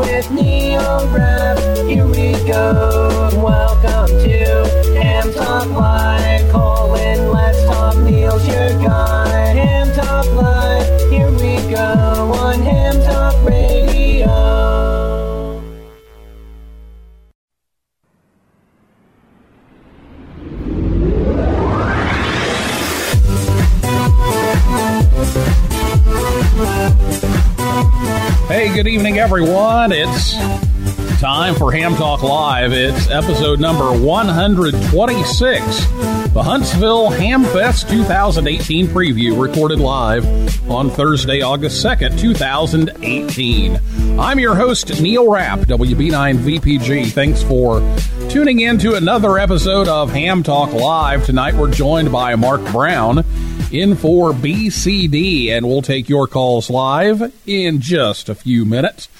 with Neil Rapp. Here we go. Welcome to Ham Talk Live. Call in, let's talk. Neil's your guy. Hey, good evening, everyone. It's time for Ham Talk Live. It's episode number 126, the Huntsville Ham Fest 2018 preview, recorded live on Thursday, August 2nd, 2018. I'm your host, Neil Rapp, WB9VPG. Thanks for tuning in to another episode of Ham Talk Live. Tonight, we're joined by Mark Brown N4BCD, and we'll take your calls live in just a few minutes.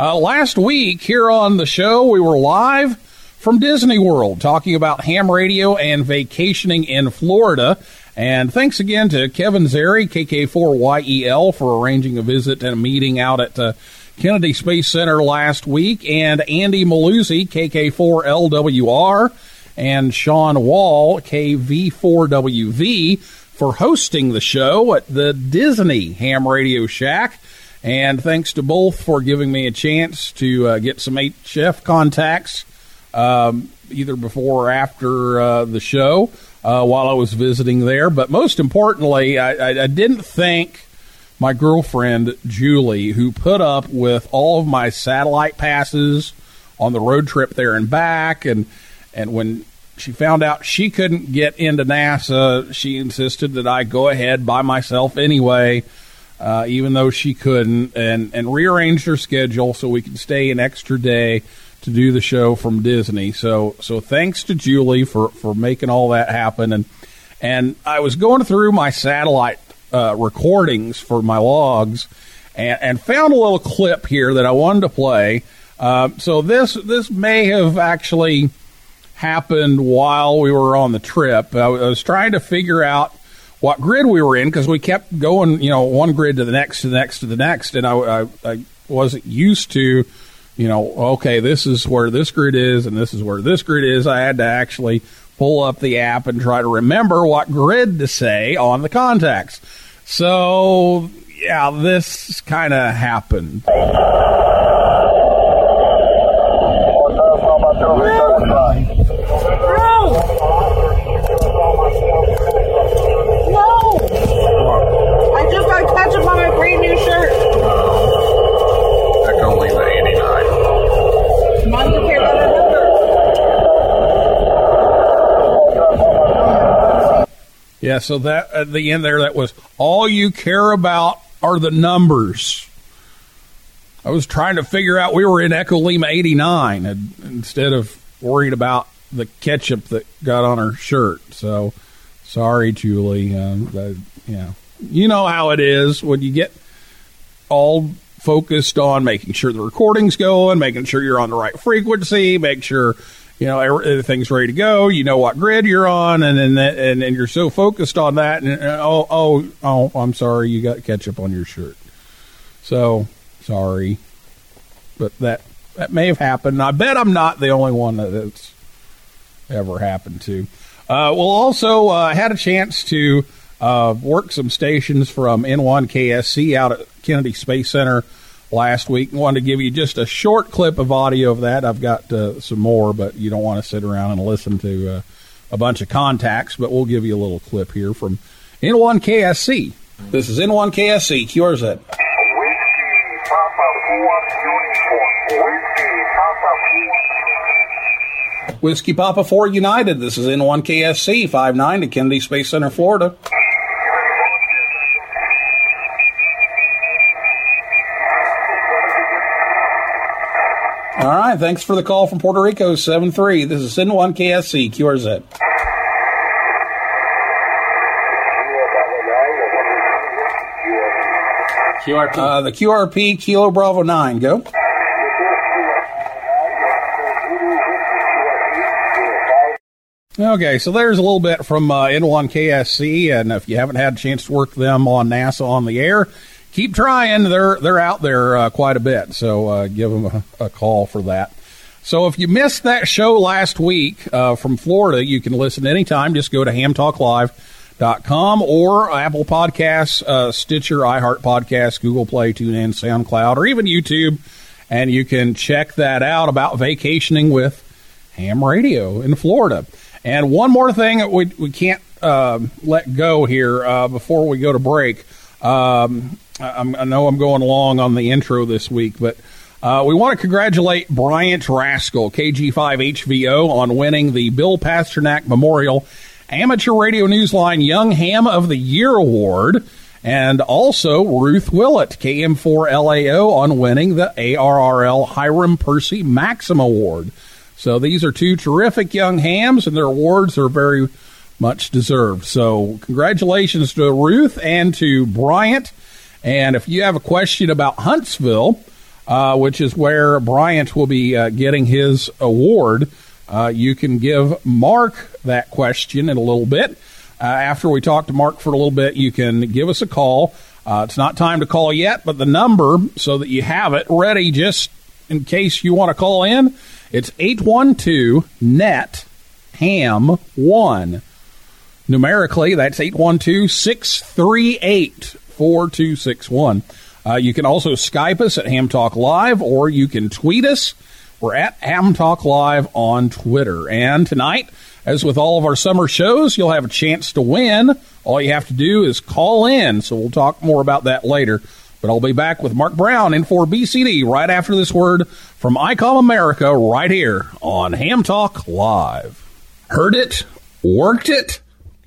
Uh, last week here on the show, we were live from Disney World talking about ham radio and vacationing in Florida. And thanks again to Kevin Zeri, KK4YEL, for arranging a visit and a meeting out at uh, Kennedy Space Center last week, and Andy Maluzzi, KK4LWR, and Sean Wall, KV4WV, for hosting the show at the Disney Ham Radio Shack. And thanks to both for giving me a chance to uh, get some HF contacts um, either before or after uh, the show uh, while I was visiting there. But most importantly, I, I, I didn't thank my girlfriend, Julie, who put up with all of my satellite passes on the road trip there and back. And, and when she found out she couldn't get into NASA, she insisted that I go ahead by myself anyway, uh, even though she couldn't, and, and rearranged her schedule so we could stay an extra day to do the show from Disney. So so thanks to Julie for, for making all that happen. And and I was going through my satellite uh, recordings for my logs, and, and found a little clip here that I wanted to play. Uh, so this this may have actually happened while we were on the trip. I was trying to figure out what grid we were in because we kept going, you know, one grid to the next, to the next, to the next, and I, I, I wasn't used to, you know, okay, this is where this grid is, and this is where this grid is. I had to actually pull up the app and try to remember what grid to say on the contacts. So, yeah, this kind of happened. No! I just got ketchup on my brand new shirt. I can only the 89. Mom, you care about the number. Yeah, so that at the end there, that was all you care about are the numbers. I was trying to figure out we were in Echo Lima 89 and, instead of worried about the ketchup that got on her shirt. So sorry, Julie. Um, yeah, you know how it is when you get all focused on making sure the recording's going, making sure you're on the right frequency, make sure you know everything's ready to go. You know what grid you're on, and and and you're so focused on that. And uh, oh oh oh, I'm sorry, you got ketchup on your shirt. So sorry, but that that may have happened. I bet I'm not the only one that it's ever happened to. Uh, we'll also uh, had a chance to uh, work some stations from N1 KSC out at Kennedy Space Center last week. Wanted to give you just a short clip of audio of that. I've got uh, some more, but you don't want to sit around and listen to uh, a bunch of contacts. But we'll give you a little clip here from N1 KSC. This is N1 KSC. QRZ. Whiskey Papa 4 uniform. Whiskey Papa 4. Whiskey Papa 4 United. This is N1 KSC 59 to Kennedy Space Center, Florida. Right, thanks for the call from Puerto Rico, 7-3. This is N1 KSC, QRZ. QRP. Uh, the QRP, Kilo Bravo 9, go. Okay, so there's a little bit from uh, N1 KSC, and if you haven't had a chance to work them on NASA on the air, keep trying. They're they're out there uh, quite a bit, so uh, give them a, a, call for that. So if you missed that show last week uh, from Florida, you can listen anytime. Just go to hamtalklive.com or Apple Podcasts, uh, Stitcher, iHeart Podcasts, Google Play, TuneIn, SoundCloud, or even YouTube, and you can check that out about vacationing with ham radio in Florida. And one more thing that we, we can't uh, let go here uh, before we go to break. Um, I, I, know I'm going long on the intro this week, but uh, we want to congratulate Bryant Rascoe, KG5HVO, on winning the Bill Pasternak Memorial Amateur Radio Newsline Young Ham of the Year Award. And also Ruth Willett, KM4LAO, on winning the ARRL Hiram Percy Maxim Award. So these are two terrific young hams, and their awards are very much deserved. So congratulations to Ruth and to Bryant. And if you have a question about Huntsville, uh, which is where Bryant will be uh, getting his award, uh, you can give Mark that question in a little bit. Uh, after we talk to Mark for a little bit, you can give us a call. Uh, it's not time to call yet, but the number so that you have it ready just in case you want to call in it's 812 NET HAM 1. Numerically, that's 812 638 4261. Uh, you can also Skype us at Ham Talk Live or you can tweet us. We're at Ham Talk Live on Twitter. And tonight, as with all of our summer shows, you'll have a chance to win. All you have to do is call in. So we'll talk more about that later. But I'll be back with Mark Brown N4BCD right after this word from ICOM America right here on Ham Talk Live. Heard it? Worked it?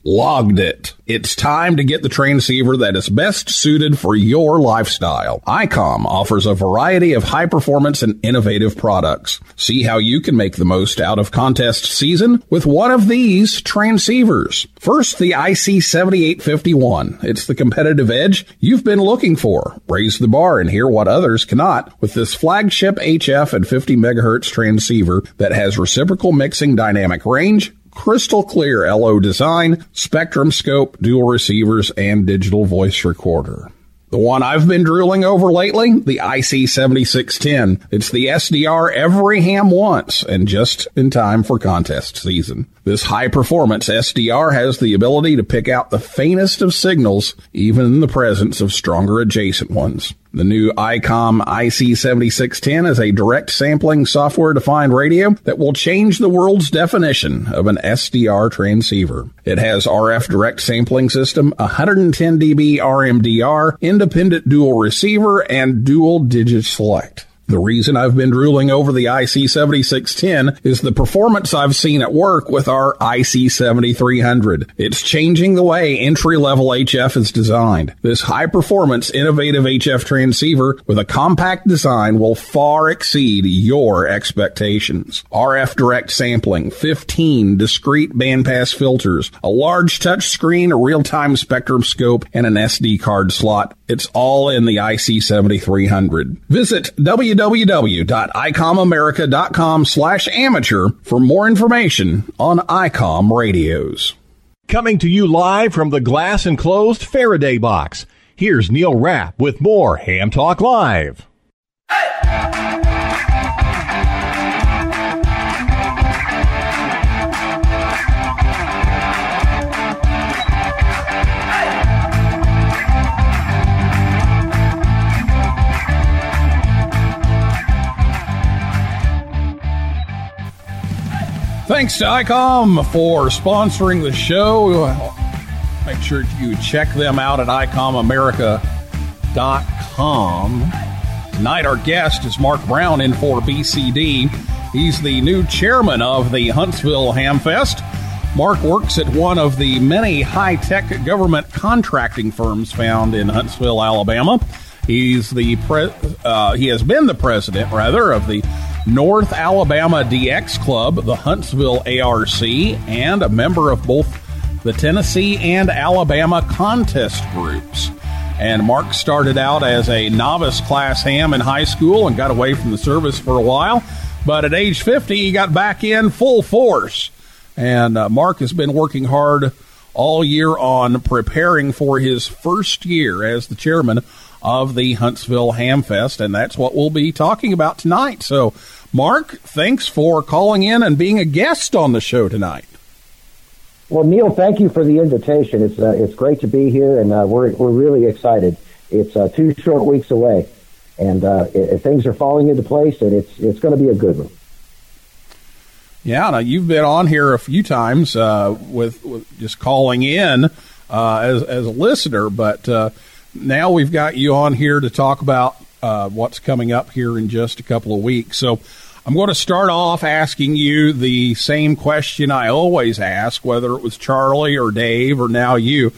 Logged it. It's time to get the transceiver that is best suited for your lifestyle. ICOM offers a variety of high performance and innovative products. See how you can make the most out of contest season with one of these transceivers. First, the IC7851. It's the competitive edge you've been looking for. Raise the bar and hear what others cannot with this flagship HF and 50 megahertz transceiver that has reciprocal mixing dynamic range, crystal clear LO design, spectrum scope, dual receivers, and digital voice recorder. The one I've been drooling over lately, the IC7610. It's the SDR every ham wants and just in time for contest season. This high performance SDR has the ability to pick out the faintest of signals, even in the presence of stronger adjacent ones. The new ICOM IC7610 is a direct sampling software defined radio that will change the world's definition of an SDR transceiver. It has RF direct sampling system, 110 dB RMDR, independent dual receiver, and dual digit select. The reason I've been drooling over the IC7610 is the performance I've seen at work with our IC7300. It's changing the way entry level HF is designed. This high performance, innovative HF transceiver with a compact design will far exceed your expectations. RF direct sampling, 15 discrete bandpass filters, a large touchscreen, a real-time spectrum scope, and an SD card slot. It's all in the IC7300. Visit W www.icomamerica.com slash amateur for more information on ICOM radios. Coming to you live from the glass enclosed Faraday box. Here's Neil Rapp with more Ham Talk Live. Thanks to ICOM for sponsoring the show. Make sure you check them out at ICOMAmerica.com. Tonight, our guest is Mark Brown N4BCD. He's the new chairman of the Huntsville Hamfest. Mark works at one of the many high tech government contracting firms found in Huntsville, Alabama. He's the pre- uh, he has been the president, rather, of the North Alabama DX Club, the Huntsville ARC, and a member of both the Tennessee and Alabama contest groups. And Mark started out as a novice class ham in high school and got away from the service for a while. But at age 50, he got back in full force. And uh, Mark has been working hard all year on preparing for his first year as the chairman of the Huntsville Hamfest, and that's what we'll be talking about tonight. So, Mark, thanks for calling in and being a guest on the show tonight. Well, Neil, thank you for the invitation. It's uh, it's great to be here, and uh, we're we're really excited. It's uh, two short weeks away, and uh, it, things are falling into place, and it's it's going to be a good one. Yeah, now you've been on here a few times uh, with, with, just calling in uh, as as a listener, but now we've got you on here to talk about uh, what's coming up here in just a couple of weeks. So I'm going to start off asking you the same question I always ask, whether it was Charlie or Dave or now you.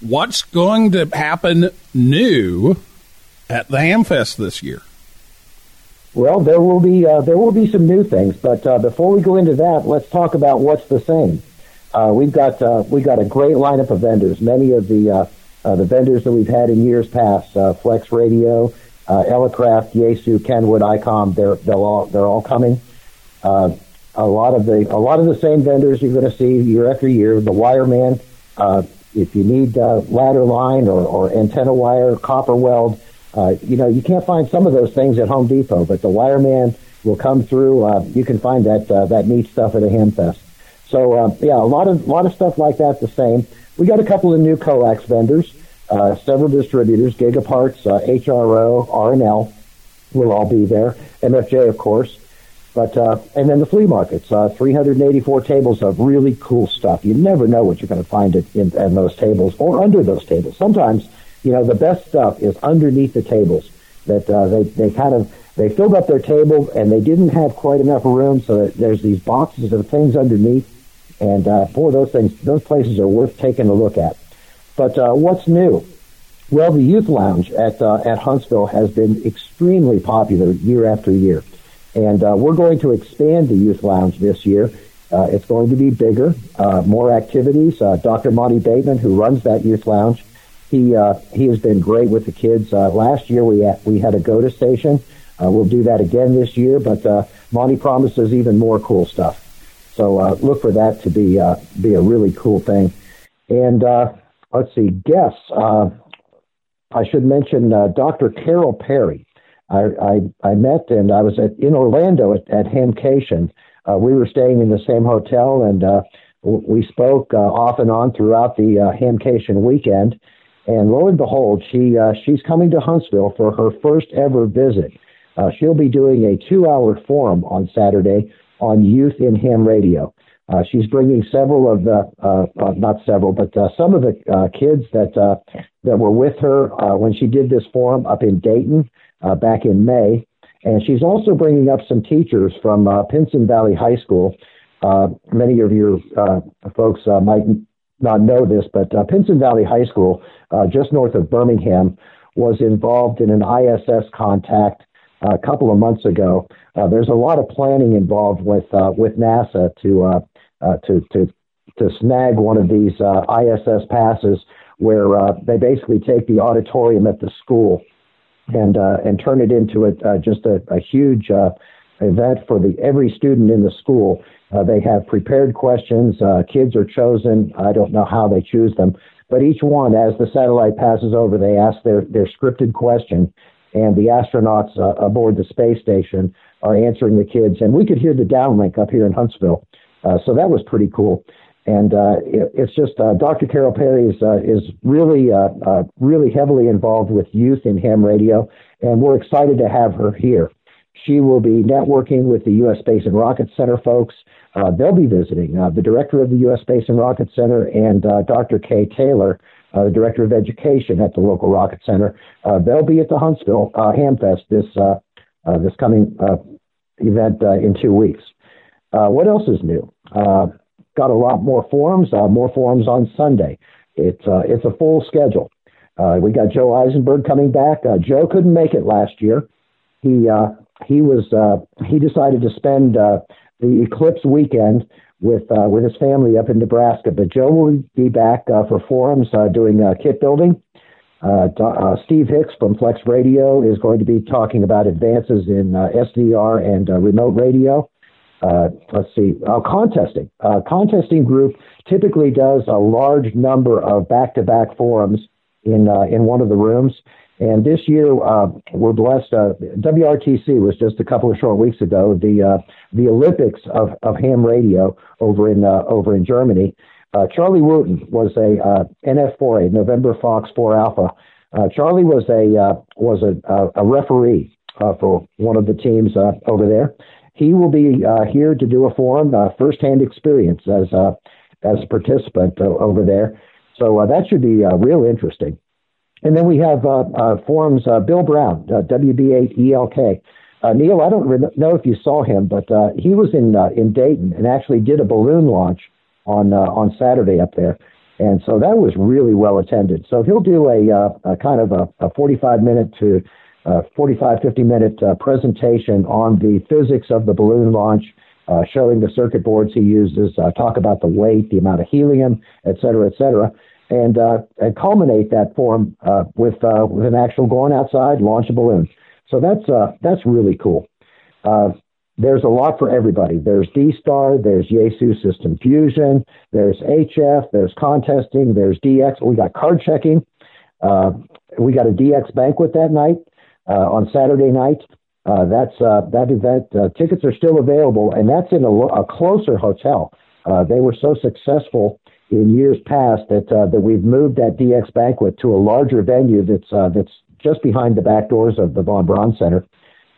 What's going to happen new at the Hamfest this year? Well, there will be uh, there will be some new things, but uh, before we go into that, let's talk about what's the same. Uh, we've got uh, we got a great lineup of vendors. Many of the uh, uh, the vendors that we've had in years past, uh, Flex Radio, uh, Elecraft, Yaesu, Kenwood, ICOM, they're they're all they're all coming. Uh, a lot of the a lot of the same vendors you're going to see year after year. The Wireman, uh, if you need uh, ladder line or, or antenna wire, copper weld, uh, you know you can't find some of those things at Home Depot, but the Wireman will come through. Uh, you can find that uh, that neat stuff at a Hamfest. So uh, yeah, a lot of a lot of stuff like that. The same. We got a couple of new coax vendors, uh, several distributors, Gigaparts, uh, HRO, R&L will all be there, MFJ, of course. But uh, and then the flea markets, uh, 384 tables of really cool stuff. You never know what you're going to find in, in, in those tables or under those tables. Sometimes, you know, the best stuff is underneath the tables. That uh, they they kind of they filled up their table and they didn't have quite enough room, so there's these boxes of things underneath and uh, boy, those things, those places are worth taking a look at. But uh, what's new? Well, the youth lounge at uh, at Huntsville has been extremely popular year after year, and uh, we're going to expand the youth lounge this year. Uh, it's going to be bigger, uh, more activities. Uh, Dr. Monte Bateman, who runs that youth lounge, he uh, he has been great with the kids. Uh, last year we had, we had a go to station. Uh, we'll do that again this year, but uh, Monte promises even more cool stuff. So uh, look for that to be uh, be a really cool thing. And uh, let's see, guests. Uh, I should mention uh, Dr. Carole Perry. I, I, I met and I was at, in Orlando at, at Hamcation. Uh, we were staying in the same hotel and we spoke off and on throughout the Hamcation weekend. And lo and behold, she she's coming to Huntsville for her first ever visit. she'll be doing a two-hour forum on Saturday on Youth in Ham Radio. Uh, she's bringing several of the, uh, uh, not several, but uh, some of the uh, kids that that were with her when she did this forum up in Dayton back in May, and she's also bringing up some teachers from Pinson Valley High School. many of your folks might not know this, but Pinson Valley High School, just north of Birmingham, was involved in an ISS contact a couple of months ago. Uh, there's a lot of planning involved with uh, with NASA to uh to to to snag one of these uh, ISS passes, where uh, they basically take the auditorium at the school and and turn it into a, just a, a huge event for the every student in the school. they have prepared questions. kids are chosen. I don't know how they choose them, but each one, as the satellite passes over, they ask their their scripted question and the astronauts uh, aboard the space station are answering the kids. And we could hear the downlink up here in Huntsville. Uh, so that was pretty cool. And uh, it, it's just uh, Dr. Carole Perry is uh, is really uh, really heavily involved with youth in ham radio, and we're excited to have her here. She will be networking with the U.S. Space and Rocket Center folks. they'll be visiting the director of the U.S. Space and Rocket Center and Dr. Kay Taylor, uh, the director of education at the local rocket center. Uh, they'll be at the Huntsville uh, Hamfest this uh, uh, this coming uh, event in two weeks. what else is new? Got a lot more forums. more forums on Sunday. It's it's a full schedule. we got Joe Eisenberg coming back. Joe couldn't make it last year. He he was uh, he decided to spend uh, the eclipse weekend with uh, with his family up in Nebraska. But Joe will be back uh, for forums uh, doing uh, kit building. Uh, uh, Steve Hicks from Flex Radio is going to be talking about advances in uh, SDR and uh, remote radio. Uh, let's see, uh, contesting. Uh, contesting group typically does a large number of back-to-back forums in uh, in one of the rooms. And this year, uh, we're blessed. Uh, WRTC was just a couple of short weeks ago. The the Olympics of, of ham radio over in over in Germany. Charlie Wooten was a uh, NF4A November Fox 4 Alpha. Charlie was a was a, a referee for one of the teams over there. He will be here to do a forum, firsthand experience as a as a participant over there. So that should be real interesting. And then we have uh, uh, forums, uh, Bill Brown, uh, WB8ELK. Uh, Neil, I don't re- know if you saw him, but uh, he was in in Dayton and actually did a balloon launch on on Saturday up there. And so that was really well attended. So he'll do a, a kind of a, a 45 minute to uh, 45, 50 minute uh, presentation on the physics of the balloon launch, uh, showing the circuit boards he uses, talk about the weight, the amount of helium, et cetera, et cetera and, uh, and culminate that form uh, with uh, with an actual going outside, launch a balloon. So that's uh, that's really cool. Uh, there's a lot for everybody. There's D-Star, there's Yaesu System Fusion, there's HF, there's contesting, there's DX. We got card checking. Uh, we got a DX banquet that night on Saturday night. that's that event. tickets are still available, and that's in a, a closer hotel. they were so successful in years past that uh, that we've moved that DX banquet to a larger venue that's uh, that's just behind the back doors of the Von Braun Center.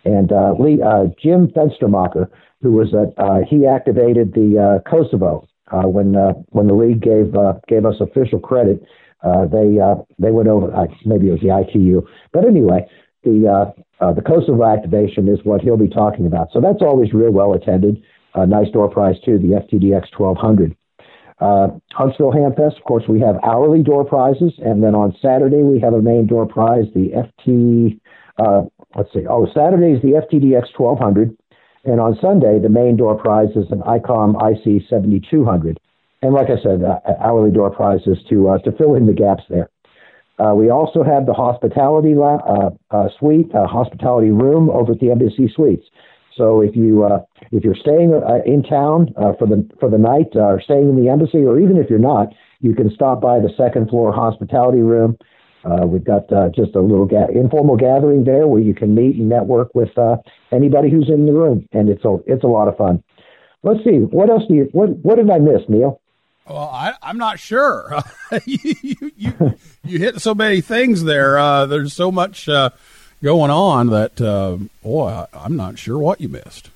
And uh, Lee, uh, Jim Fenstermacher, who was at, uh, he activated the uh, Kosovo when when the league gave gave us official credit. they they went over maybe it was the ITU, but anyway, the the Kosovo activation is what he'll be talking about. So that's always real well attended. nice door prize too, the FTDX 1200. Uh, Huntsville Hamfest, of course, we have hourly door prizes, and then on Saturday we have a main door prize, the FT. Uh, let's see. Oh, Saturday is the FTDX 1200, and on Sunday the main door prize is an ICOM IC 7200. And like I said, uh, hourly door prizes to uh, to fill in the gaps there. Uh, we also have the hospitality la- uh, uh, suite, uh, hospitality room over at the Embassy Suites. So if you uh, if you're staying uh, in town uh, for the for the night, uh, or staying in the embassy, or even if you're not, you can stop by the second floor hospitality room. Uh, we've got uh, just a little ga- informal gathering there where you can meet and network with anybody who's in the room, and it's a it's a lot of fun. Let's see what else do you what what did I miss, Neil? Well, I, am not sure. you, you, you, you hit so many things there. there's so much going on that, uh, boy, I, am not sure what you missed.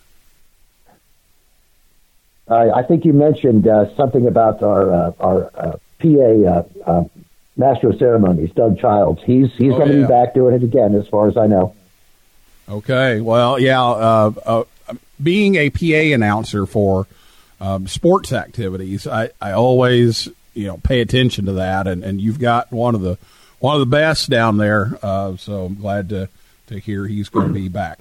Uh, I think you mentioned uh, something about our uh, our uh, PA uh, master of ceremonies, Doug Childs. He's he's oh, going to yeah. be back doing it again, as far as I know. Okay, well, yeah, being a PA announcer for um, sports activities, I, I always you know pay attention to that, and, and you've got one of the one of the best down there. Uh, so I'm glad to to hear he's going to be back.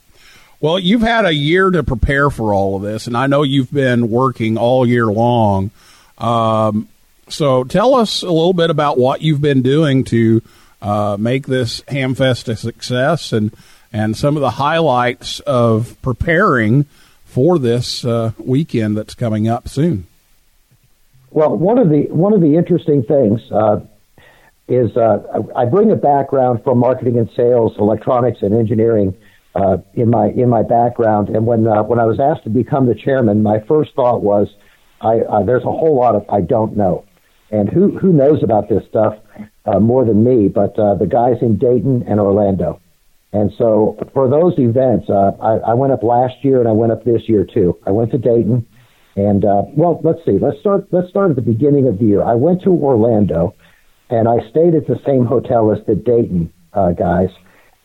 Well, you've had a year to prepare for all of this, and I know you've been working all year long. Um, so tell us a little bit about what you've been doing to uh, make this Hamfest a success, and and some of the highlights of preparing for this uh, weekend that's coming up soon. Well, one of the one of the interesting things uh, is uh, I bring a background from marketing and sales, electronics and engineering uh, in my in my background. And when uh, when I was asked to become the chairman, my first thought was, I, uh, there's a whole lot of I don't know, and who who knows about this stuff more than me? But the guys in Dayton and Orlando. And so for those events, I, I went up last year and I went up this year too. I went to Dayton. And well, let's see. Let's start. Let's start at the beginning of the year. I went to Orlando, and I stayed at the same hotel as the Dayton uh, guys,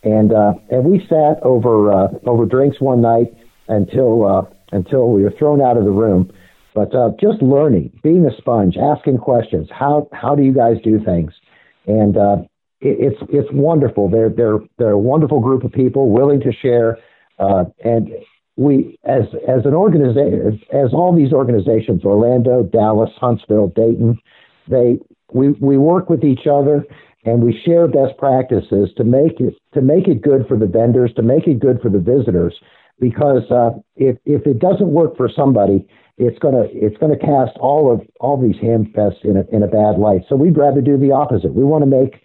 and uh, and we sat over uh, over drinks one night until uh, until we were thrown out of the room. But uh, just learning, being a sponge, asking questions. How how do you guys do things? And uh, it's it's wonderful. They're they're they're a wonderful group of people, willing to share Uh, and we, as as an organization, as all these organizations, Orlando, Dallas, Huntsville, Dayton, they we we work with each other and we share best practices to make it to make it good for the vendors, to make it good for the visitors. Because uh, if if it doesn't work for somebody, it's gonna it's gonna cast all of all these ham fests in a in a bad light. So we'd rather do the opposite. We want to make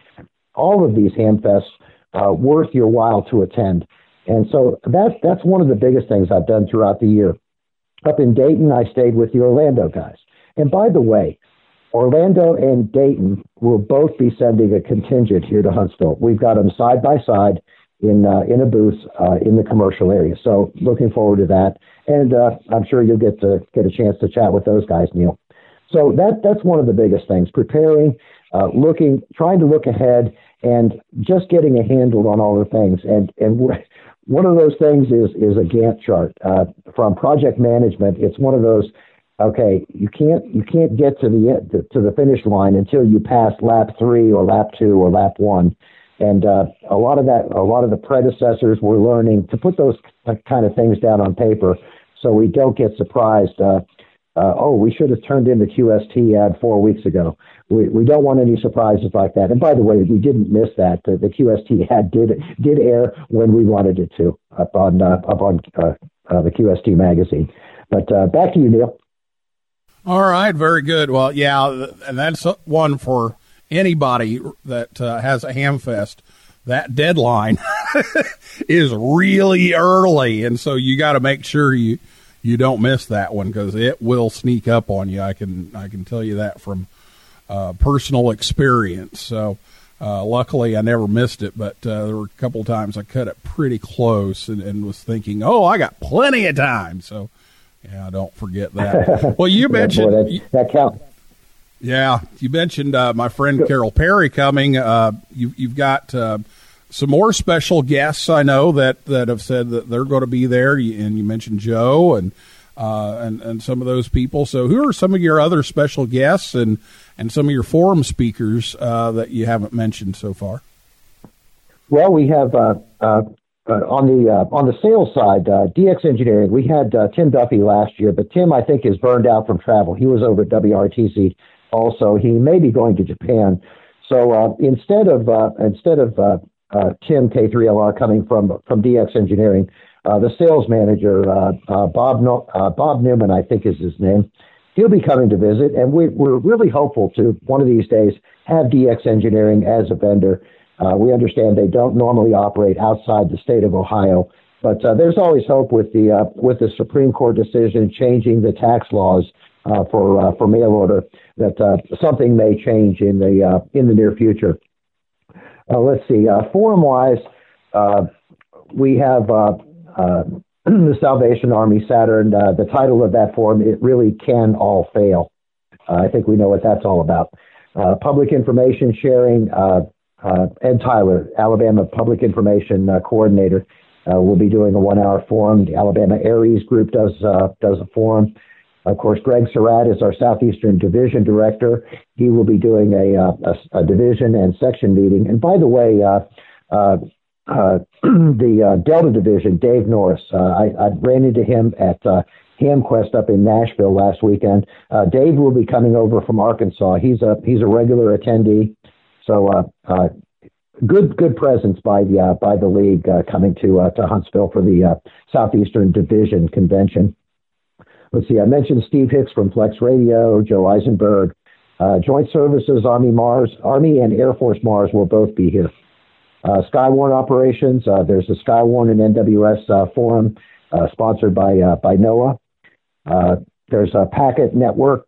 all of these ham fests uh, worth your while to attend. And so that's that's one of the biggest things I've done throughout the year. Up in Dayton, I stayed with the Orlando guys. And by the way, Orlando and Dayton will both be sending a contingent here to Huntsville. We've got them side by side in uh, in a booth uh, in the commercial area. So looking forward to that, and uh, I'm sure you'll get to get a chance to chat with those guys, Neil. So that that's one of the biggest things: preparing, uh, looking, trying to look ahead, and just getting a handle on all the things. And and one of those things is is a Gantt chart uh, from project management. It's one of those. Okay, you can't you can't get to the to the finish line until you pass lap three or lap two or lap one, and uh, a lot of that a lot of the predecessors were learning to put those kind of things down on paper, so we don't get surprised. Uh, uh, oh, we should have turned in the QST ad four weeks ago we, we don't want any surprises like that. And by the way, we didn't miss that. The, the QST ad did did air when we wanted it to up on uh, up on uh, uh, the QST magazine. But uh, back to you, Neil. All right, very good. Well, yeah, and that's one for anybody that uh, has a ham fest. That deadline is really early, and so you got to make sure you you don't miss that one because it will sneak up on you. I can I can tell you that from uh, personal experience. So uh, luckily, I never missed it, but uh, there were a couple times I cut it pretty close and, and, was thinking, "Oh, I got plenty of time." So yeah, don't forget that. well, you mentioned yeah, boy, that, that counts. Yeah, you mentioned uh, my friend Carole Perry coming. Uh, you, have got uh, some more special guests I know that, that have said that they're going to be there, and you mentioned Joe and uh, and and some of those people. So, who are some of your other special guests and and some of your forum speakers uh, that you haven't mentioned so far? Well, we have uh, uh, uh on the uh, on the sales side, DX Engineering. We had Tim Duffy last year, but Tim I think is burned out from travel. He was over at WRTC also. He may be going to Japan. So instead of instead of Tim K3LR coming from from DX Engineering, uh, the sales manager, uh, uh, Bob, no- Bob Newman, I think is his name. He'll be coming to visit, and we, are really hopeful to one of these days have DX Engineering as a vendor. we understand they don't normally operate outside the state of Ohio, but uh, there's always hope with the uh, with the Supreme Court decision changing the tax laws uh, for for mail order that something may change in the in the near future. let's see. forum wise, we have uh, the Salvation Army SATERN. Uh, the title of that forum, It Really Can All Fail. Uh, I think we know what that's all about. Uh, public information sharing, uh, uh, Ed Tyler, Alabama Public Information Coordinator, will be doing a one-hour forum. The Alabama ARES group does does a forum. Of course, Greg Sarratt is our Southeastern Division Director. He will be doing a, a, a division and section meeting. And by the way, uh, uh, uh, the uh, Delta Division, Dave Norris. Uh, I, I, ran into him at uh, HamQuest up in Nashville last weekend. Uh, Dave will be coming over from Arkansas. He's a he's a regular attendee, so uh, good good presence by the by the league coming to to Huntsville for the Southeastern Division convention. Let's see. I mentioned Steve Hicks from Flex Radio, Joe Eisenberg. Joint Services Army Mars, Army and Air Force Mars will both be here. Uh, Skywarn operations. Uh, there's a Skywarn and NWS uh, forum uh, sponsored by uh, by NOAA. Uh, there's a Packet Network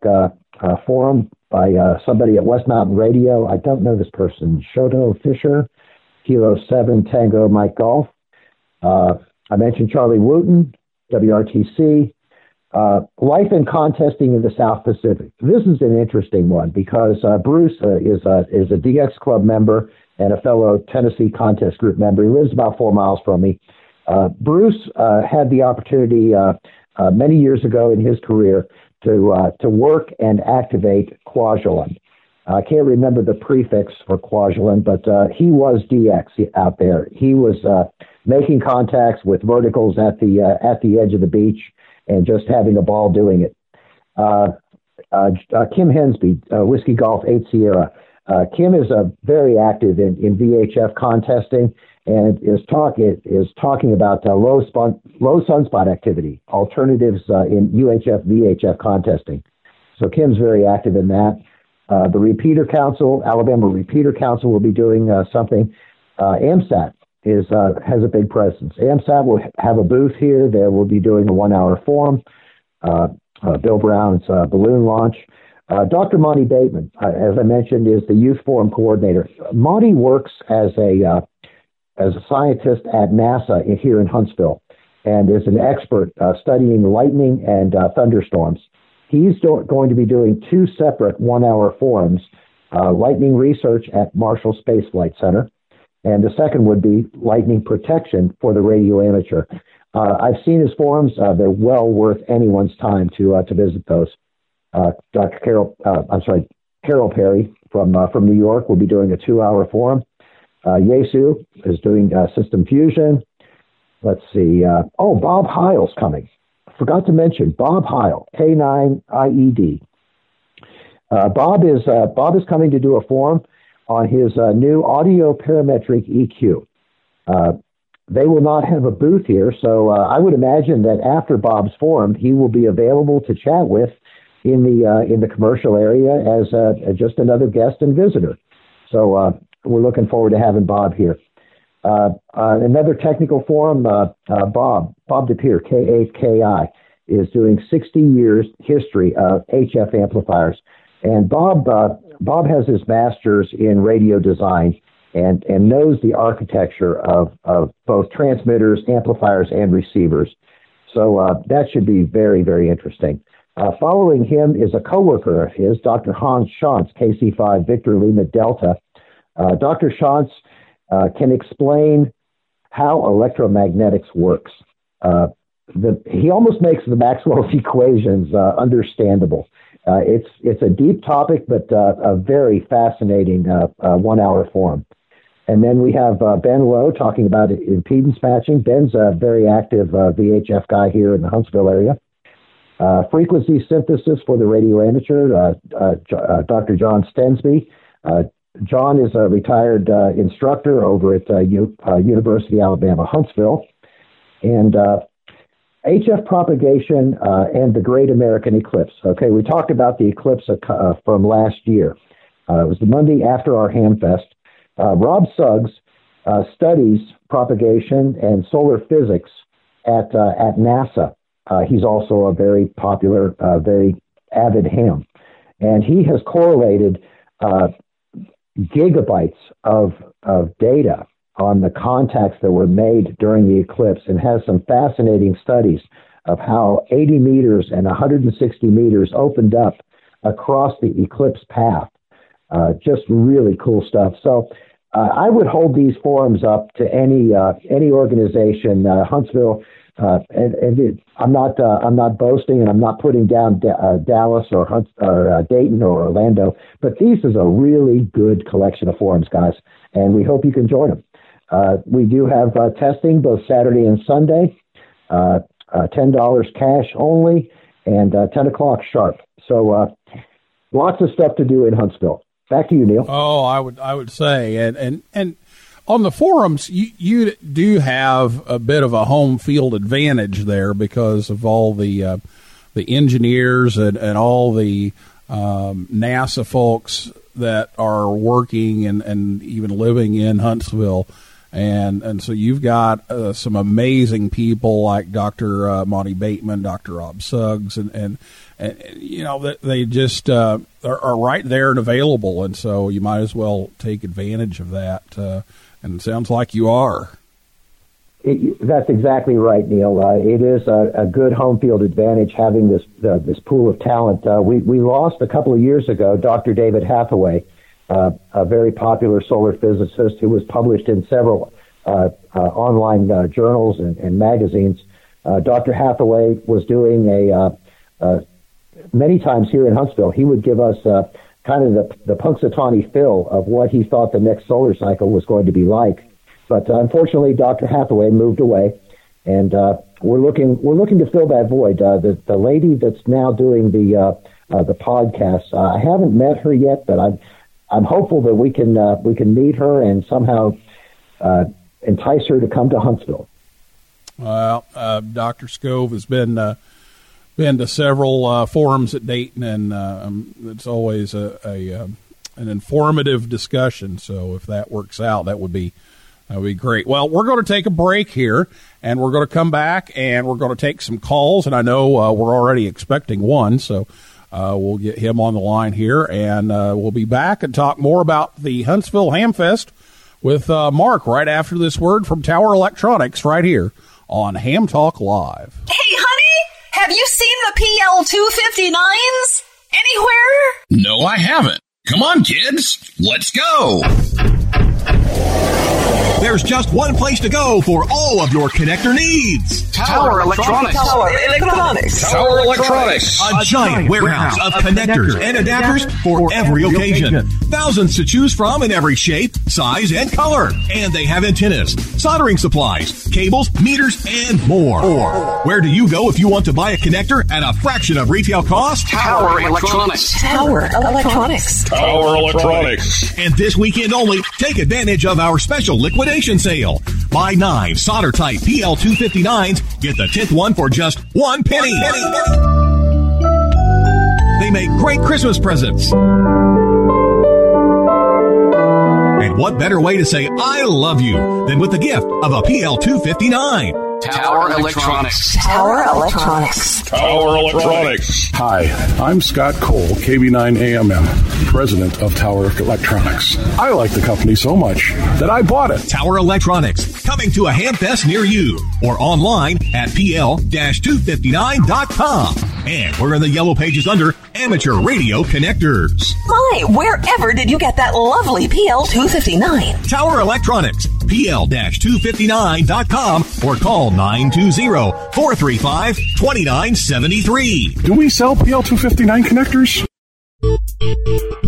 forum by somebody at West Mountain Radio. I don't know this person. Shoto Fisher, Kilo Seven Tango Mike Golf. I mentioned Charlie Wooten, WRTC. Life and contesting in the South Pacific. This is an interesting one because Bruce is a is a DX Club member and a fellow Tennessee contest group member. He lives about four miles from me. Uh, Bruce uh, had the opportunity uh, uh many years ago in his career to uh, to work and activate Kwajalein. I can't remember the prefix for Kwajalein, but uh, he was DX out there. He was making contacts with verticals at the at the edge of the beach and just having a ball doing it. Kim Hensby, Whiskey Golf 8 Sierra. Kim is very active in, in VHF contesting and is talk is talking about low spun, low sunspot activity alternatives in UHF VHF contesting. So Kim's very active in that. Uh, the Repeater Council, Alabama Repeater Council, will be doing uh, something. Uh, AMSAT is uh, has a big presence. AMSAT will have a booth here. They will be doing a one-hour forum. Uh, Bill Brown's balloon launch. Dr. Monte Bateman, as I mentioned, is the youth forum coordinator. Monte works as a as a scientist at NASA here in Huntsville, and is an expert studying lightning and thunderstorms. He's do- going to be doing two separate one hour forums uh, lightning research at Marshall Space Flight Center, and the second would be lightning protection for the radio amateur. Uh, I've seen his forums; uh, they're well worth anyone's time to uh, to visit those. Uh, Dr. Carole, uh, I'm sorry, Carole Perry from from New York will be doing a two-hour forum. Yaesu is doing uh system fusion. Let's see. oh, Bob Heil's coming forgot to mention Bob Heil, K9EID. Uh, Bob is uh, Bob is coming to do a forum on his uh, new audio parametric EQ. Uh, they will not have a booth here, so uh, I would imagine that after Bob's forum, he will be available to chat with in the uh, in the commercial area as just another guest and visitor. So we're looking forward to having Bob here. Uh, uh, another technical forum, uh, Bob, Bob DePere, K8KI, is doing 60 years history of HF amplifiers. And Bob, Bob has his master's in radio design and, and knows the architecture of, of both transmitters, amplifiers, and receivers. So uh, that should be very, very interesting. Uh, following him is a coworker of his, Dr. Hans Schantz, KC5 Victor Lima Delta. Uh, Dr. Schantz uh, can explain how electromagnetics works. Uh, the, he almost makes the Maxwell's equations uh, understandable. Uh, it's it's a deep topic, but uh, a very fascinating uh, one-hour forum. And then we have Ben Lowe talking about impedance matching. Ben's a very active VHF guy here in the Huntsville area. Frequency synthesis for the radio amateur. Dr. John Stensby John is a retired uh, instructor over at uh, U- uh, University Alabama Huntsville, and HF uh, propagation uh, and the Great American Eclipse. Okay, we talked about the eclipse uh, from last year. it was the Monday after our Hamfest. Rob Suggs studies propagation and solar physics at at NASA. Uh, he's also a very popular, uh, very avid ham, and he has correlated uh, gigabytes of, of data on the contacts that were made during the eclipse and has some fascinating studies of how 80 meters and 160 meters opened up across the eclipse path. Uh, just really cool stuff. So uh, I would hold these forums up to any uh, any organization. Uh, Huntsville uh, and, and it, I'm not uh, I'm not boasting, and I'm not putting down D- uh, Dallas or Hunt, or Dayton or Orlando, but these is a really good collection of forums, guys, and we hope you can join them. Uh, we do have testing both Saturday and Sunday, ten dollars cash only, and ten o'clock sharp. So lots of stuff to do in Huntsville. Back to you, Neil. Oh, I would I would say, and and and on the forums, you, you do have a bit of a home field advantage there because of all the uh, the engineers and, and all the um, NASA folks that are working and, and even living in Huntsville. And and so you've got uh, some amazing people like Dr. Uh, Monte Bateman, Dr. Rob Suggs, and, and, and you know they just uh, are, right there and available, and so you might as well take advantage of that. Uh, and it sounds like you are. It, that's exactly right, Neil. Uh, it is a, a, good home field advantage having this uh, this pool of talent. Uh, we we lost a couple of years ago Dr. David Hathaway, uh, a very popular solar physicist who was published in several uh, uh, online journals and, and magazines. Dr. Hathaway was doing a many times here in Huntsville. He would give us kind of the, the Punxsutawney Phil of what he thought the next solar cycle was going to be like. But uh, unfortunately, Dr. Hathaway moved away, and uh, we're looking we're looking to fill that void. Uh, the the lady that's now doing the uh, uh, the podcast, uh, I haven't met her yet, but I'm I'm hopeful that we can uh, we can meet her and somehow uh, entice her to come to Huntsville. Well, uh, Dr. Skov has been uh, been to several uh, forums at Dayton, and uh, um, it's always a, a um, an informative discussion. So if that works out, that would be that would be great. Well, we're going to take a break here, and we're going to come back, and we're going to take some calls. And I know uh, we're already expecting one, so uh, we'll get him on the line here, and uh, we'll be back and talk more about the Huntsville Hamfest with uh, Mark right after this word from Tower Electronics right here on Ham Talk Live. Have you seen the PL 259s anywhere? No, I haven't. Come on, kids. Let's go. There's just one place to go for all of your connector needs. Tower Electronics. Tower Electronics. Tower Electronics. A giant warehouse of connectors and adapters for every occasion. Thousands to choose from in every shape, size, and color. And they have antennas, soldering supplies, cables, meters, and more. Where do you go if you want to buy a connector at a fraction of retail cost? Tower Electronics. Tower Electronics. Tower Electronics. And this weekend only, take advantage of our special liquidation sale. Buy nine solder type PL259s, get the 10th one for just one penny. They make great Christmas presents. And what better way to say I love you than with the gift of a PL259? Tower Electronics. Tower Electronics. Tower Electronics. Hi, I'm Scott Cole, KB9AMM, president of Tower Electronics. I like the company so much that I bought it. Tower Electronics, coming to a Hamfest near you or online at PL-259.com. And we're in the yellow pages under Amateur Radio Connectors. My, wherever did you get that lovely PL 259? Tower Electronics, PL-259.com or call 920-435-2973. Do we sell PL259 connectors?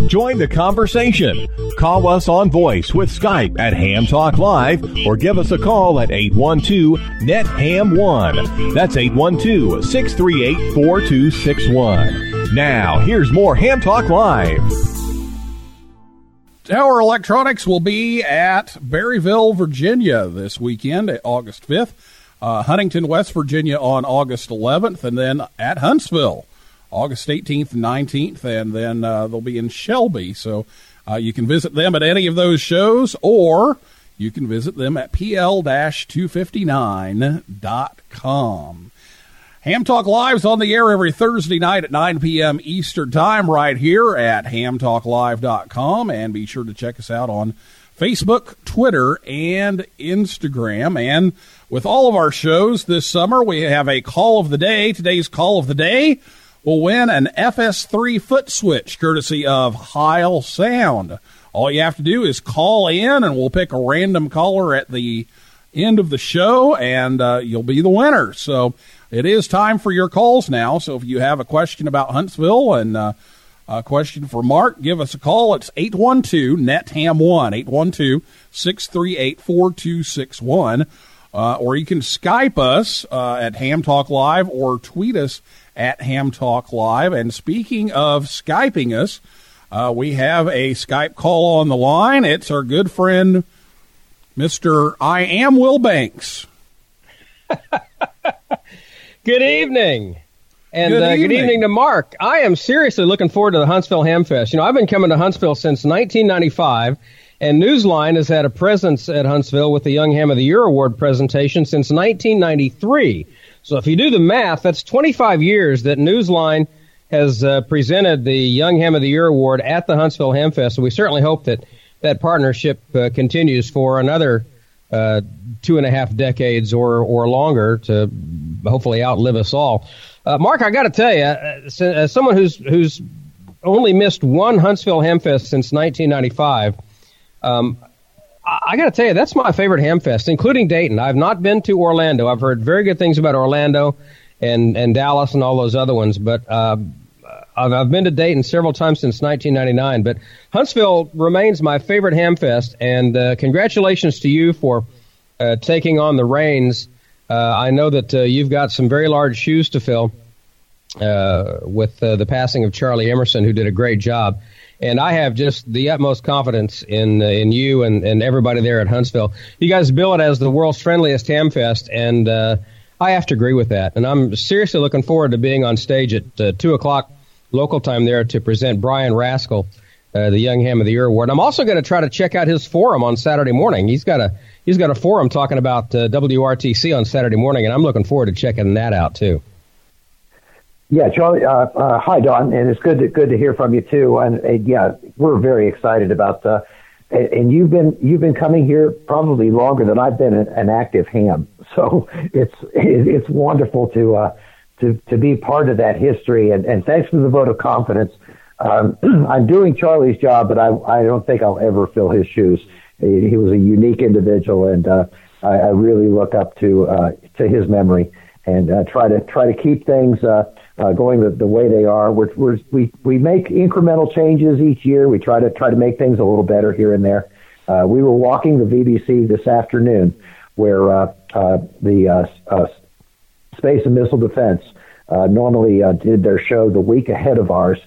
Join the conversation. Call us on voice with Skype at Ham Talk Live or give us a call at 812-NET-HAM1. That's 812-638-4261. Now, here's more Ham Talk Live. Tower Electronics will be at Berryville, Virginia this weekend, August 5th. Uh, Huntington, West Virginia on August 11th, and then at Huntsville, August 18th and 19th, and then uh, they'll be in Shelby. So uh, you can visit them at any of those shows, or you can visit them at pl-259.com. Ham Talk Live is on the air every Thursday night at 9 p.m. Eastern Time right here at hamtalklive.com. And be sure to check us out on Facebook, Twitter, and Instagram. And with all of our shows this summer, we have a call of the day. Today's call of the day will win an FS3 foot switch courtesy of Heil Sound. All you have to do is call in, and we'll pick a random caller at the end of the show, and uh, you'll be the winner. So it is time for your calls now. So if you have a question about Huntsville and uh, a question for Mark, give us a call. It's 812 NET-HAM 1, 812 638 4261. Or you can Skype us uh, at Ham Talk Live or tweet us at Ham Talk Live. And speaking of Skyping us, uh, we have a Skype call on the line. It's our good friend, Mr. I Am Wilbanks. Good evening. And Good uh, good evening. evening to Mark. I am seriously looking forward to the Huntsville Hamfest. You know, I've been coming to Huntsville since 1995, and Newsline has had a presence at Huntsville with the Young Ham of the Year Award presentation since 1993. So if you do the math, that's 25 years that Newsline has uh, presented the Young Ham of the Year Award at the Huntsville Hamfest. So we certainly hope that that partnership uh, continues for another uh, two and a half decades or or longer to hopefully outlive us all. Uh, Mark, I got to tell you, uh, as, as someone who's who's only missed one Huntsville Hamfest since 1995, um, I, I got to tell you that's my favorite Hamfest, including Dayton. I've not been to Orlando. I've heard very good things about Orlando and and Dallas and all those other ones, but. Uh, I've, I've been to Dayton several times since 1999, but Huntsville remains my favorite Hamfest. And uh, congratulations to you for uh, taking on the reins. Uh, I know that uh, you've got some very large shoes to fill uh, with the passing of Charlie Emerson, who did a great job. And I have just the utmost confidence in uh, in you and, and everybody there at Huntsville. You guys bill it as the world's friendliest ham fest, and uh, I have to agree with that. And I'm seriously looking forward to being on stage at uh, two o'clock local time there to present Bryant Rascoe, the Young Ham of the Year award. I'm also going to try to check out his forum on Saturday morning. He's got a he's got a forum talking about uh, WRTC on Saturday morning, and I'm looking forward to checking that out too. Yeah, Charlie. Uh, uh, hi, Don, and it's good to good to hear from you too. And, and yeah, we're very excited about. Uh, and and you've been you've been coming here probably longer than I've been an, an active ham. So it's it's wonderful to uh, to to be part of that history. And, and thanks for the vote of confidence. Um, I'm doing Charlie's job, but I I don't think I'll ever fill his shoes. He, was a unique individual, and uh, I, I really look up to uh, to his memory and uh, try to try to keep things. Uh, uh, going the, the way they are. We're, we're, we we make incremental changes each year. We try to try to make things a little better here and there. Uh, we were walking the VBC this afternoon, where uh, uh, the uh, uh, Space and Missile Defense uh, normally uh, did their show the week ahead of ours,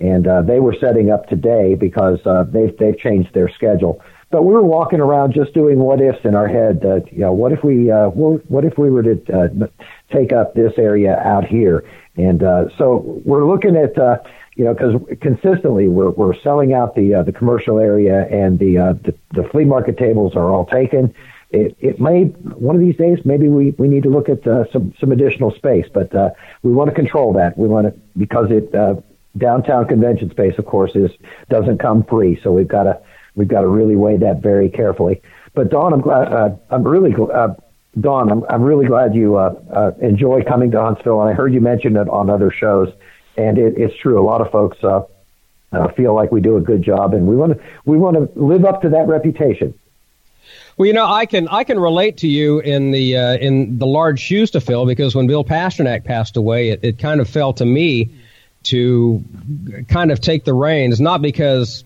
and uh, they were setting up today because uh, they've they've changed their schedule. But we were walking around just doing what ifs in our head. Uh, you know, what if we uh, what if we were to uh, take up this area out here? And uh, so we're looking at, uh, you know, because consistently we're we're selling out the uh, the commercial area and the, uh, the the flea market tables are all taken. It, it may one of these days maybe we, we need to look at uh, some some additional space, but uh, we want to control that. We want to because it uh, downtown convention space, of course, is doesn't come free, so we've got to we've got to really weigh that very carefully. But Don, I'm glad uh, I'm really uh, Don, I'm, I'm really glad you uh, uh, enjoy coming to Huntsville, and I heard you mention it on other shows, and it, it's true. A lot of folks uh, uh, feel like we do a good job, and we want to we want to live up to that reputation. Well, you know, I can I can relate to you in the uh, in the large shoes to fill because when Bill Pasternak passed away, it, it kind of fell to me to kind of take the reins, not because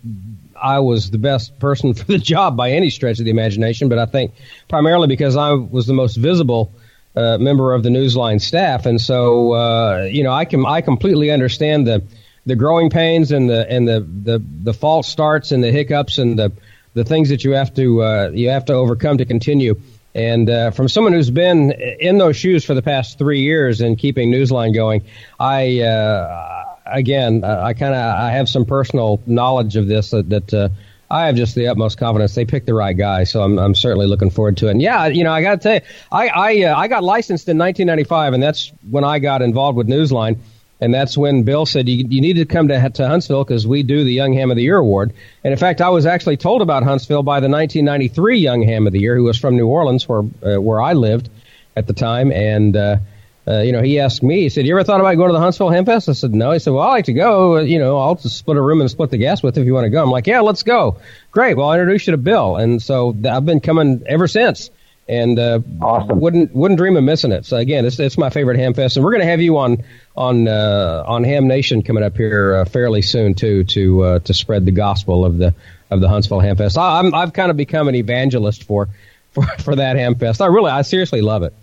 I was the best person for the job by any stretch of the imagination, but I think primarily because I was the most visible uh, member of the Newsline staff, and so uh, you know I can I completely understand the the growing pains and the and the the, the false starts and the hiccups and the the things that you have to uh, you have to overcome to continue. And uh, from someone who's been in those shoes for the past three years and keeping Newsline going, I uh, again, uh, I kind of I have some personal knowledge of this that, that uh, I have just the utmost confidence they picked the right guy. So I'm I'm certainly looking forward to it. And yeah, you know, I got to tell you, I I uh, I got licensed in 1995, and that's when I got involved with Newsline. And that's when Bill said you, you need to come to, to Huntsville because we do the Young Ham of the Year award. And in fact, I was actually told about Huntsville by the 1993 Young Ham of the Year, who was from New Orleans, where uh, where I lived at the time, and uh, you know, he asked me, he said, you ever thought about going to the Huntsville Hamfest? I said, no. He said, well, I like to go. You know, I'll just split a room and split the gas with if you want to go. I'm like, yeah, let's go. Great. Well, I'll introduce you to Bill. And so I've been coming ever since. And uh, awesome. wouldn't wouldn't dream of missing it. So again, it's it's my favorite ham fest, and we're going to have you on on uh, on Ham Nation coming up here uh, fairly soon too to uh, to spread the gospel of the of the Huntsville Ham Fest. I, I'm I've kind of become an evangelist for for for that Ham Fest. I really I seriously love it.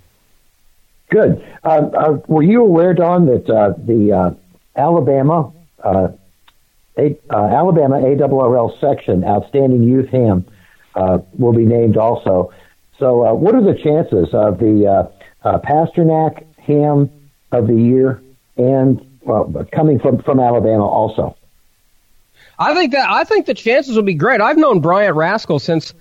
Good. Uh, uh, were you aware, Don, that uh, the uh, Alabama uh, a, uh, Alabama ARRL section Outstanding Youth Ham will be named also? So, what are the chances of the Pasternak Ham of the Year and well, coming from from Alabama also? I think that I think the chances will be great. I've known Bryant Rascoe since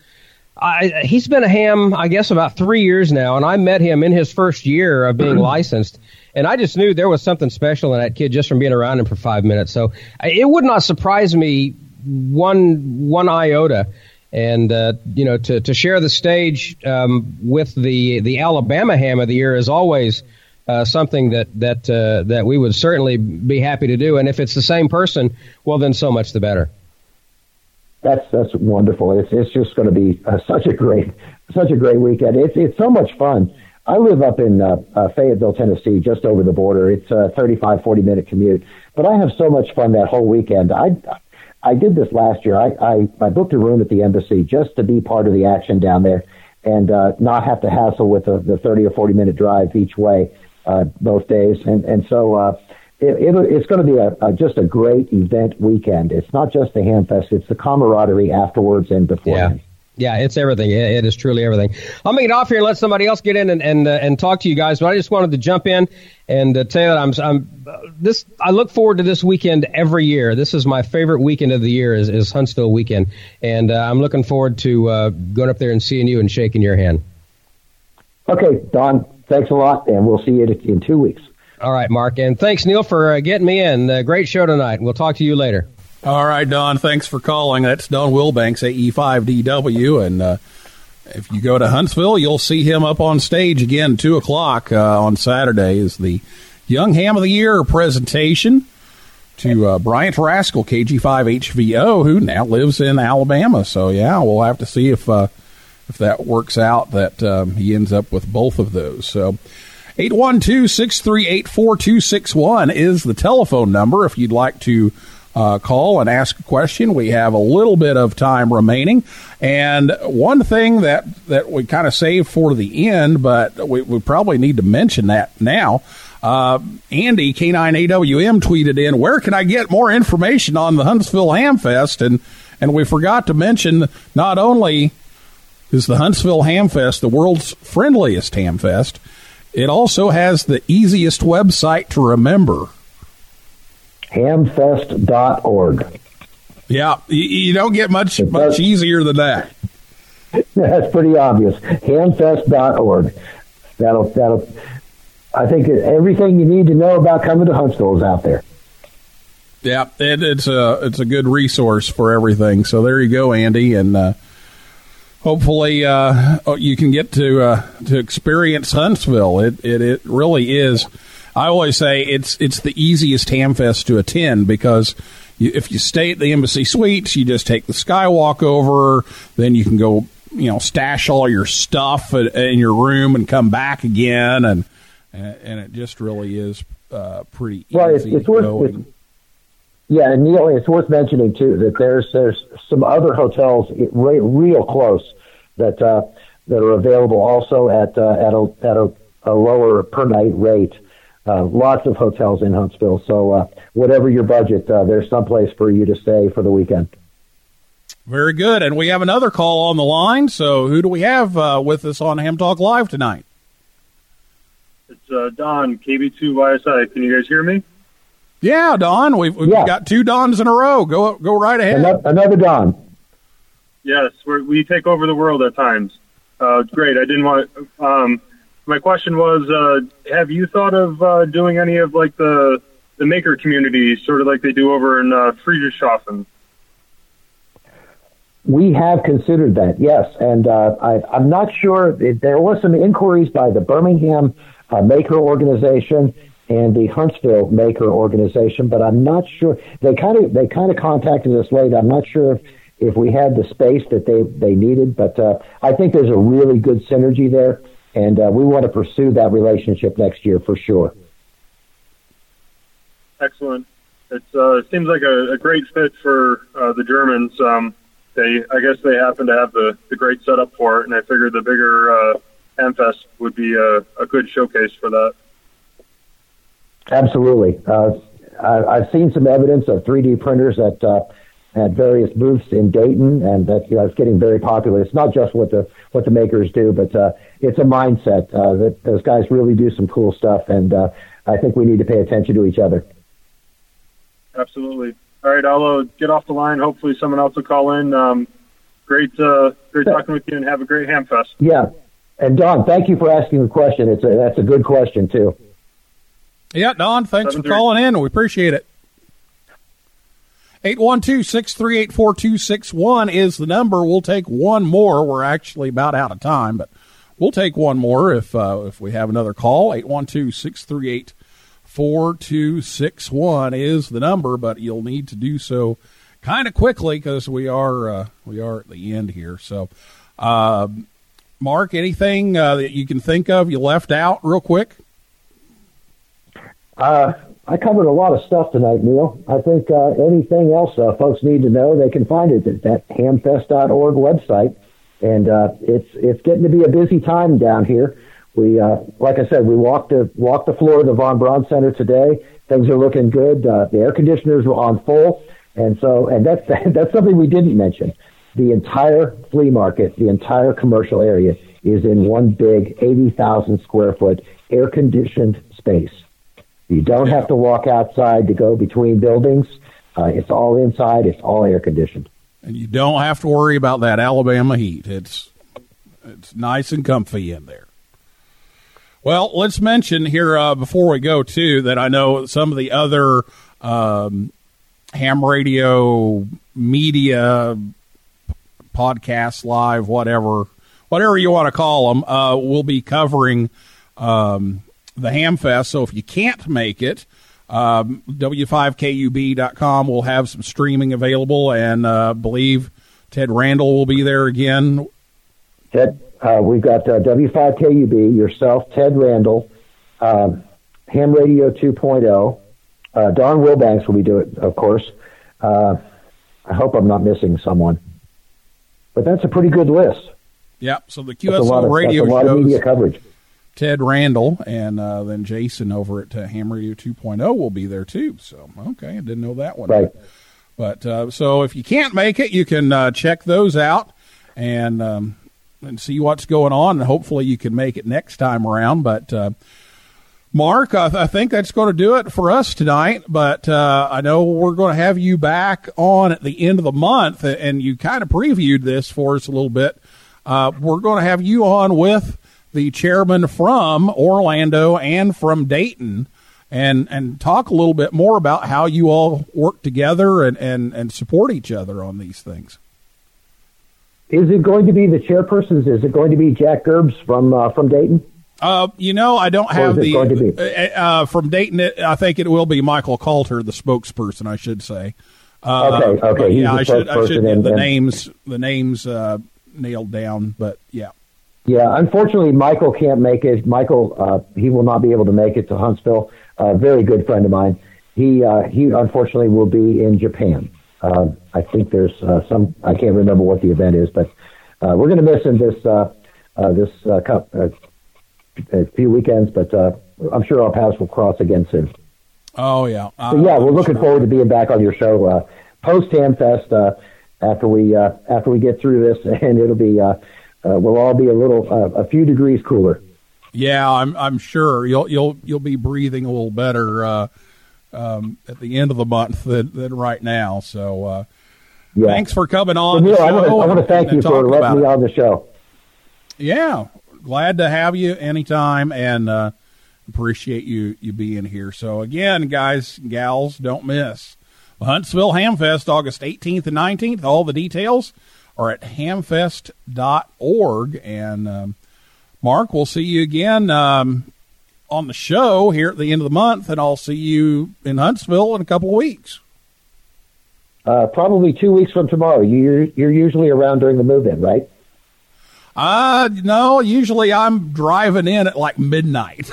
I, he's been a ham, I guess, about three years now, and I met him in his first year of being licensed, and I just knew there was something special in that kid just from being around him for five minutes. So it would not surprise me one one iota. And uh, you know, to, to share the stage um, with the the Alabama Ham of the Year is always uh, something that that uh, that we would certainly be happy to do. And if it's the same person, well, then so much the better that's that's wonderful. It's it's just going to be uh, such a great such a great weekend. It's it's so much fun I live up in uh, uh, Fayetteville, Tennessee, just over the border. It's a 35, 40 minute commute, but I have so much fun that whole weekend. I I did this last year. I I, I booked a room at the embassy just to be part of the action down there and uh, not have to hassle with the, the 30 or 40 minute drive each way uh, both days. And and so. Uh, it, it, it's going to be a, a, just a great event weekend. It's not just the Hamfest; it's the camaraderie afterwards and before. Yeah. Yeah, it's everything. It is truly everything. I'll make it off here and let somebody else get in and and, uh, and talk to you guys. But I just wanted to jump in and uh, tell you that I'm I'm uh, this. I look forward to this weekend every year. This is my favorite weekend of the year is, is Huntsville weekend, and uh, I'm looking forward to uh, going up there and seeing you and shaking your hand. Okay, Don. Thanks a lot, and we'll see you in two weeks. All right, Mark, and thanks Neil for uh, getting me in. great show tonight. We'll talk to you later. All right, Don, thanks for calling. That's Don Wilbanks, AE5DW. And uh, if you go to Huntsville, you'll see him up on stage again, 2 o'clock uh, on Saturday, is the Young Ham of the Year presentation to uh, Bryant Rascoe, KG5HVO, who now lives in Alabama. So, yeah, we'll have to see if uh, if that works out, that um, he ends up with both of those. So, 812 638 4261 is the telephone number if you'd like to uh, call and ask a question. We have a little bit of time remaining. And one thing that, that we kind of saved for the end, but we, we probably need to mention that now. Uh, Andy, K9AWM, tweeted in, Where can I get more information on the Huntsville Hamfest? And, and we forgot to mention not only is the Huntsville Hamfest the world's friendliest hamfest, it also has the easiest website to remember hamfest.org. Yeah, you, don't get much much easier than that. That's pretty obvious. Hamfest.org. That'll that'll. I think everything you need to know about coming to Huntsville is out there. Yeah, it, it's a it's a good resource for everything. So there you go, Andy, and uh, hopefully uh, oh, you can get to uh, to experience Huntsville. It, it it really is I always say it's it's the easiest Hamfest to attend because you, if you stay at the Embassy Suites, you just take the Skywalk over, then you can go you know stash all your stuff in your room and come back again, and and it just really is uh, pretty well, easy. It's, it's worth, it's, yeah, and Neil, it's worth mentioning too that there's there's some other hotels real close that uh, that are available also at uh, at a at a, a lower per night rate. Uh, lots of hotels in Huntsville. So uh, whatever your budget, uh, there's some place for you to stay for the weekend. Very good. And we have another call on the line. So who do we have uh, with us on Ham Talk Live tonight? It's uh, Don, KB2YSI. Can you guys hear me? Yeah, Don. We've, we've yeah. got two Dons in a row. Go go right ahead. Another, another Don. Yes, we take over the world at times. Uh, great. I didn't want. Um, my question was, uh, have you thought of uh, doing any of like the the maker community, sort of like they do over in uh, Friedrichshafen? We have considered that, yes, and uh, I, am not sure. There were some inquiries by the Birmingham uh, Maker Organization and the Huntsville Maker Organization, but I'm not sure. They kind of they kind of contacted us late. I'm not sure if, if we had the space that they they needed, but uh, I think there's a really good synergy there and uh, we want to pursue that relationship next year for sure. Excellent. Uh, it seems like a, a great fit for uh, the Germans. Um, they, I guess, they happen to have the, the great setup for it, and I figured the bigger uh, Hamfest would be a, a good showcase for that. Absolutely. Uh, I, I've seen some evidence of 3D printers at uh, at various booths in Dayton, and that you know, it's getting very popular. It's not just what the what the makers do, but uh, it's a mindset uh, that those guys really do some cool stuff, and uh, I think we need to pay attention to each other. Absolutely. All right, I'll uh, get off the line. Hopefully, someone else will call in. Um, great, uh, great talking with you, and have a great Hamfest. Yeah, and Don, thank you for asking the question. It's a, that's a good question too. Yeah, Don, thanks for calling in. We appreciate it. 812-638-4261 is the number. We'll take one more. We're actually about out of time, but we'll take one more if uh, if we have another call. 812-638-4261 is the number, but you'll need to do so kind of quickly because we are uh, we are at the end here. So um, Mark, anything uh, that you can think of you left out real quick? Uh, I covered a lot of stuff tonight, Neil. I think uh, anything else uh, folks need to know, they can find it at that hamfest.org website. And uh, it's it's getting to be a busy time down here. We, uh, like I said, we walked the walked the floor of the Von Braun Center today. Things are looking good. Uh, the air conditioners were on full, and so and that's that's something we didn't mention. The entire flea market, the entire commercial area, is in one big eighty thousand square foot air conditioned space. You don't have to walk outside to go between buildings. Uh, it's all inside. It's all air conditioned. And you don't have to worry about that Alabama heat. It's it's nice and comfy in there. Well, let's mention here uh, before we go too that I know some of the other um, ham radio media podcasts, live, whatever, whatever you want to call them, uh, will be covering um, the Ham Fest. So if you can't make it, um, W5KUB.com will have some streaming available, and uh, believe Ted Randall will be there again. Ted, uh, we've got uh, W5KUB, yourself, Ted Randall, um, Ham Radio 2.0. Uh, Don Wilbanks will be doing it, of course. Uh, I hope I'm not missing someone. But that's a pretty good list. Yeah, so the That's a lot QSL of, radio that's a lot of media coverage. Ted Randall, and uh, then Jason over at uh, Ham Radio 2.0 will be there too. So, okay, I didn't know that one. Right. But uh, so if you can't make it, you can uh, check those out and um, and see what's going on, and hopefully you can make it next time around. But uh, Mark, I, I think that's going to do it for us tonight. But uh, I know we're going to have you back on at the end of the month, and you kind of previewed this for us a little bit. Uh, we're going to have you on with the chairman from Orlando and from Dayton, and and talk a little bit more about how you all work together and and, and support each other on these things. Is it going to be the chairpersons? Is it going to be Jack Gerbs from uh, from Dayton? Uh, you know, I don't have the be? uh, uh, from Dayton. It, I think it will be Michael Kalter, the spokesperson. I should say. Uh, Okay, okay, Yeah, the I should. I should and- the names. The names uh, nailed down, but yeah. Yeah, unfortunately, Michael can't make it. Michael, uh, he will not be able to make it to Huntsville. A very good friend of mine. He uh, he unfortunately will be in Japan. Uh, I think there's uh, some. I can't remember what the event is, but uh, we're going to miss him this uh, uh, this uh, cup, uh, a few weekends. But uh, I'm sure our paths will cross again soon. Oh yeah. So yeah, we're looking forward to being back on your show uh, post Hamfest uh, after we uh, after we get through this, and it'll be uh, we'll all be a little uh, a few degrees cooler. Yeah, I'm I'm sure you'll you'll you'll be breathing a little better uh, um, at the end of the month than, than right now. So uh, Yeah. thanks for coming on. The I want to show I want to thank you for letting me on the show. Yeah, glad to have you anytime, and uh, appreciate you you being here. So again, guys, gals, don't miss Huntsville Hamfest, August 18th and 19th. All the details are at hamfest.org. And um, Mark, we'll see you again um, on the show here at the end of the month, and I'll see you in Huntsville in a couple of weeks. Uh, probably two weeks from tomorrow. You're you're usually around during the move-in, right? Uh, no, usually I'm driving in at like midnight.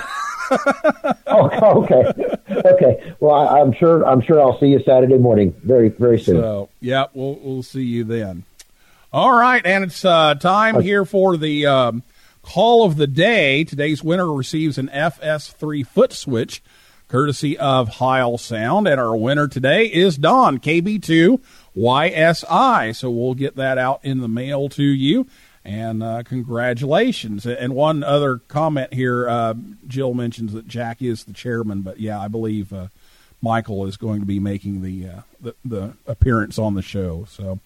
oh, okay, okay. Well, I, I'm sure I'm sure I'll see you Saturday morning, very very soon. So, yeah, we'll we'll see you then. All right, and it's uh, time here for the um, call of the day. Today's winner receives an FS3 foot switch, courtesy of Heil Sound, and our winner today is Don KB2 YSI. So we'll get that out in the mail to you. And uh, congratulations. And one other comment here uh, Jill mentions that Jack is the chairman, but yeah, I believe uh, Michael is going to be making the, uh, the the appearance on the show. So,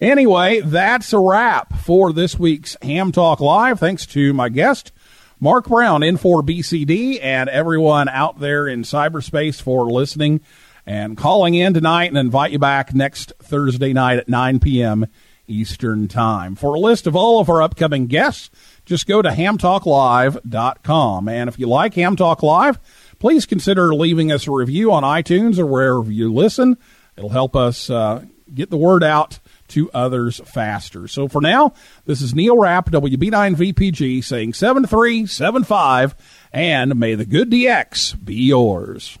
anyway, that's a wrap for this week's Ham Talk Live. Thanks to my guest, Mark Brown, N4BCD, and everyone out there in cyberspace for listening and calling in tonight, and invite you back next Thursday night at 9 p.m. Eastern Time. For a list of all of our upcoming guests, just go to hamtalklive.com. And if you like Ham Talk Live, please consider leaving us a review on iTunes or wherever you listen. It'll help us uh, get the word out to others faster. So for now, this is Neil Rapp, WB9VPG, saying 7375, and may the good DX be yours.